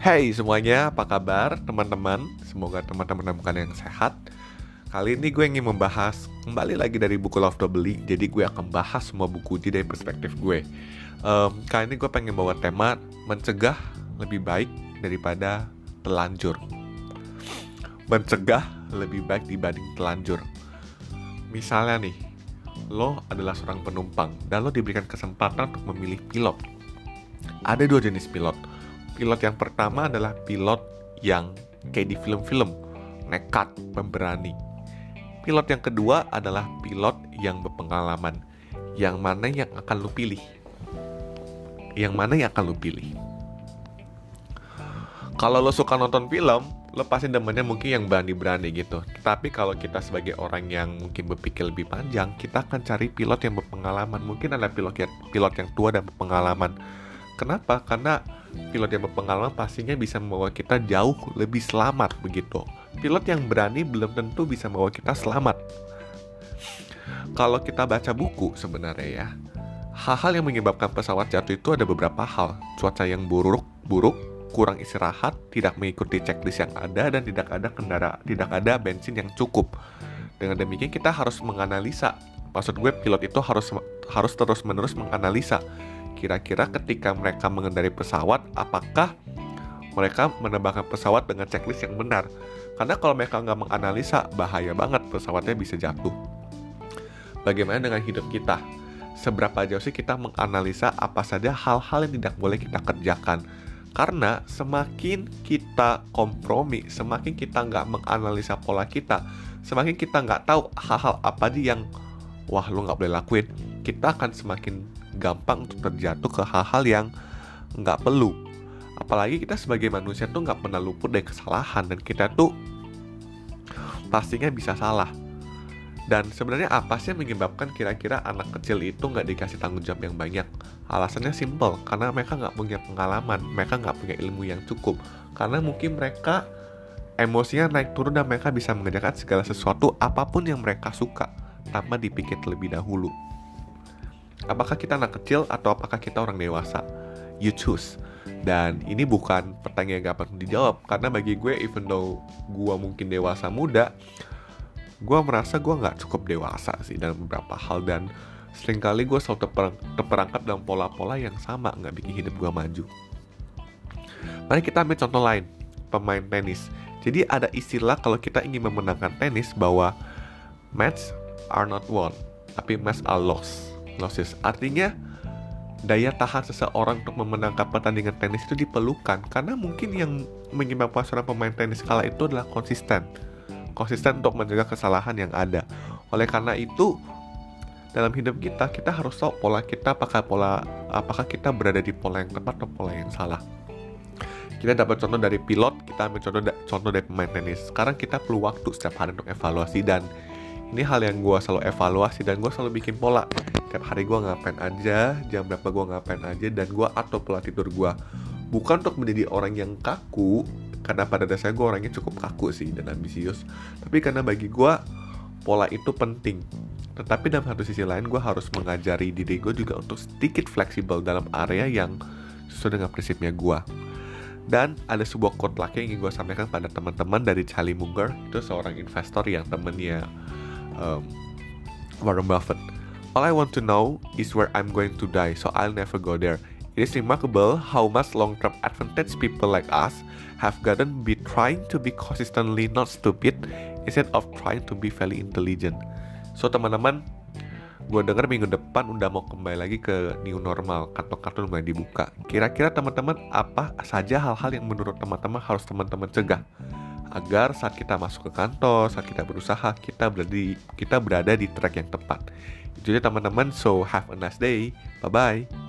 Hey semuanya, apa kabar teman-teman? Semoga teman-teman keadaan yang sehat. Kali ini gue ingin membahas kembali lagi dari buku Love Doubly. Jadi gue akan bahas semua buku ini dari perspektif gue. Um, kali ini gue pengen bawa tema mencegah lebih baik daripada telanjur. Mencegah lebih baik dibanding telanjur. Misalnya nih, lo adalah seorang penumpang dan lo diberikan kesempatan untuk memilih pilot. Ada dua jenis pilot. Pilot yang pertama adalah pilot yang kayak di film-film, nekat, pemberani. Pilot yang kedua adalah pilot yang berpengalaman. Yang mana yang akan lo pilih? Yang mana yang akan lo pilih? Kalau lo suka nonton film, lo pasti demennya mungkin yang berani-berani gitu. Tapi kalau kita sebagai orang yang mungkin berpikir lebih panjang, kita akan cari pilot yang berpengalaman. Mungkin ada pilot yang pilot yang tua dan berpengalaman. Kenapa? Karena pilot yang berpengalaman pastinya bisa membawa kita jauh lebih selamat begitu. Pilot yang berani belum tentu bisa membawa kita selamat. Kalau kita baca buku sebenarnya ya, hal-hal yang menyebabkan pesawat jatuh itu ada beberapa hal. Cuaca yang buruk, buruk, kurang istirahat, tidak mengikuti checklist yang ada dan tidak ada kendara, tidak ada bensin yang cukup. Dengan demikian kita harus menganalisa. Maksud gue pilot itu harus harus terus-menerus menganalisa Kira-kira ketika mereka mengendari pesawat, apakah mereka menerbangkan pesawat dengan checklist yang benar? Karena kalau mereka nggak menganalisa, bahaya banget pesawatnya bisa jatuh. Bagaimana dengan hidup kita? Seberapa jauh sih kita menganalisa apa saja hal-hal yang tidak boleh kita kerjakan? Karena semakin kita kompromi, semakin kita nggak menganalisa pola kita, semakin kita nggak tahu hal-hal apa aja yang wah lo nggak boleh lakuin, kita akan semakin gampang untuk terjatuh ke hal-hal yang nggak perlu. Apalagi kita sebagai manusia tuh nggak pernah luput dari kesalahan dan kita tuh pastinya bisa salah. Dan sebenarnya apa sih yang menyebabkan kira-kira anak kecil itu nggak dikasih tanggung jawab yang banyak? Alasannya simple karena mereka nggak punya pengalaman mereka nggak punya ilmu yang cukup. Karena mungkin mereka emosinya naik turun dan mereka bisa mengerjakan segala sesuatu apa pun yang mereka suka tanpa dipikir terlebih dahulu apakah kita anak kecil atau apakah kita orang dewasa? You choose. Dan ini bukan pertanyaan yang gampang dijawab. Karena bagi gue even though gue mungkin dewasa muda gue merasa gue nggak cukup dewasa sih dalam beberapa hal. Dan sering kali gue selalu terperang, terperangkap dalam pola-pola yang sama nggak bikin hidup gue maju. Mari kita ambil contoh lain pemain tenis. Jadi ada istilah kalau kita ingin memenangkan tenis bahwa match are not won tapi match are lost losses. Artinya daya tahan seseorang untuk memenangkan pertandingan tenis itu diperlukan karena mungkin yang menyebabkan seorang pemain tenis kala itu adalah konsisten. Konsisten untuk menjaga kesalahan yang ada. Oleh karena itu dalam hidup kita kita harus tahu pola kita apakah pola apakah kita berada di pola yang tepat atau pola yang salah. Kita dapat contoh dari pilot, kita ambil contoh contoh dari pemain tenis. Sekarang kita perlu waktu setiap hari untuk evaluasi dan ini hal yang gue selalu evaluasi dan gue selalu bikin pola. Tiap hari gue ngapain aja jam berapa gue ngapain aja dan gue atau pola tidur gue bukan untuk menjadi orang yang kaku karena pada dasarnya gue orangnya cukup kaku sih dan ambisius. Tapi karena bagi gue pola itu penting. Tetapi dalam satu sisi lain gue harus mengajari diri gue juga untuk sedikit fleksibel dalam area yang sesuai dengan prinsipnya gue dan ada sebuah quote lagi yang ingin gue sampaikan pada teman-teman dari Charlie Munger. Itu seorang investor yang temennya um, Warren Buffett. All I want to know is where I'm going to die, so I'll never go there. It is remarkable how much long-term advantage people like us have gotten by trying to be consistently not stupid instead of trying to be very intelligent. So teman-teman, gue denger minggu depan udah mau kembali lagi ke new normal, kartu-kartu mulai dibuka. Kira-kira teman-teman apa saja hal-hal yang menurut teman-teman harus teman-teman cegah? Agar saat kita masuk ke kantor, saat kita berusaha, kita berada di, kita berada di track yang tepat. Itu ya teman-teman, so have a nice day. Bye-bye.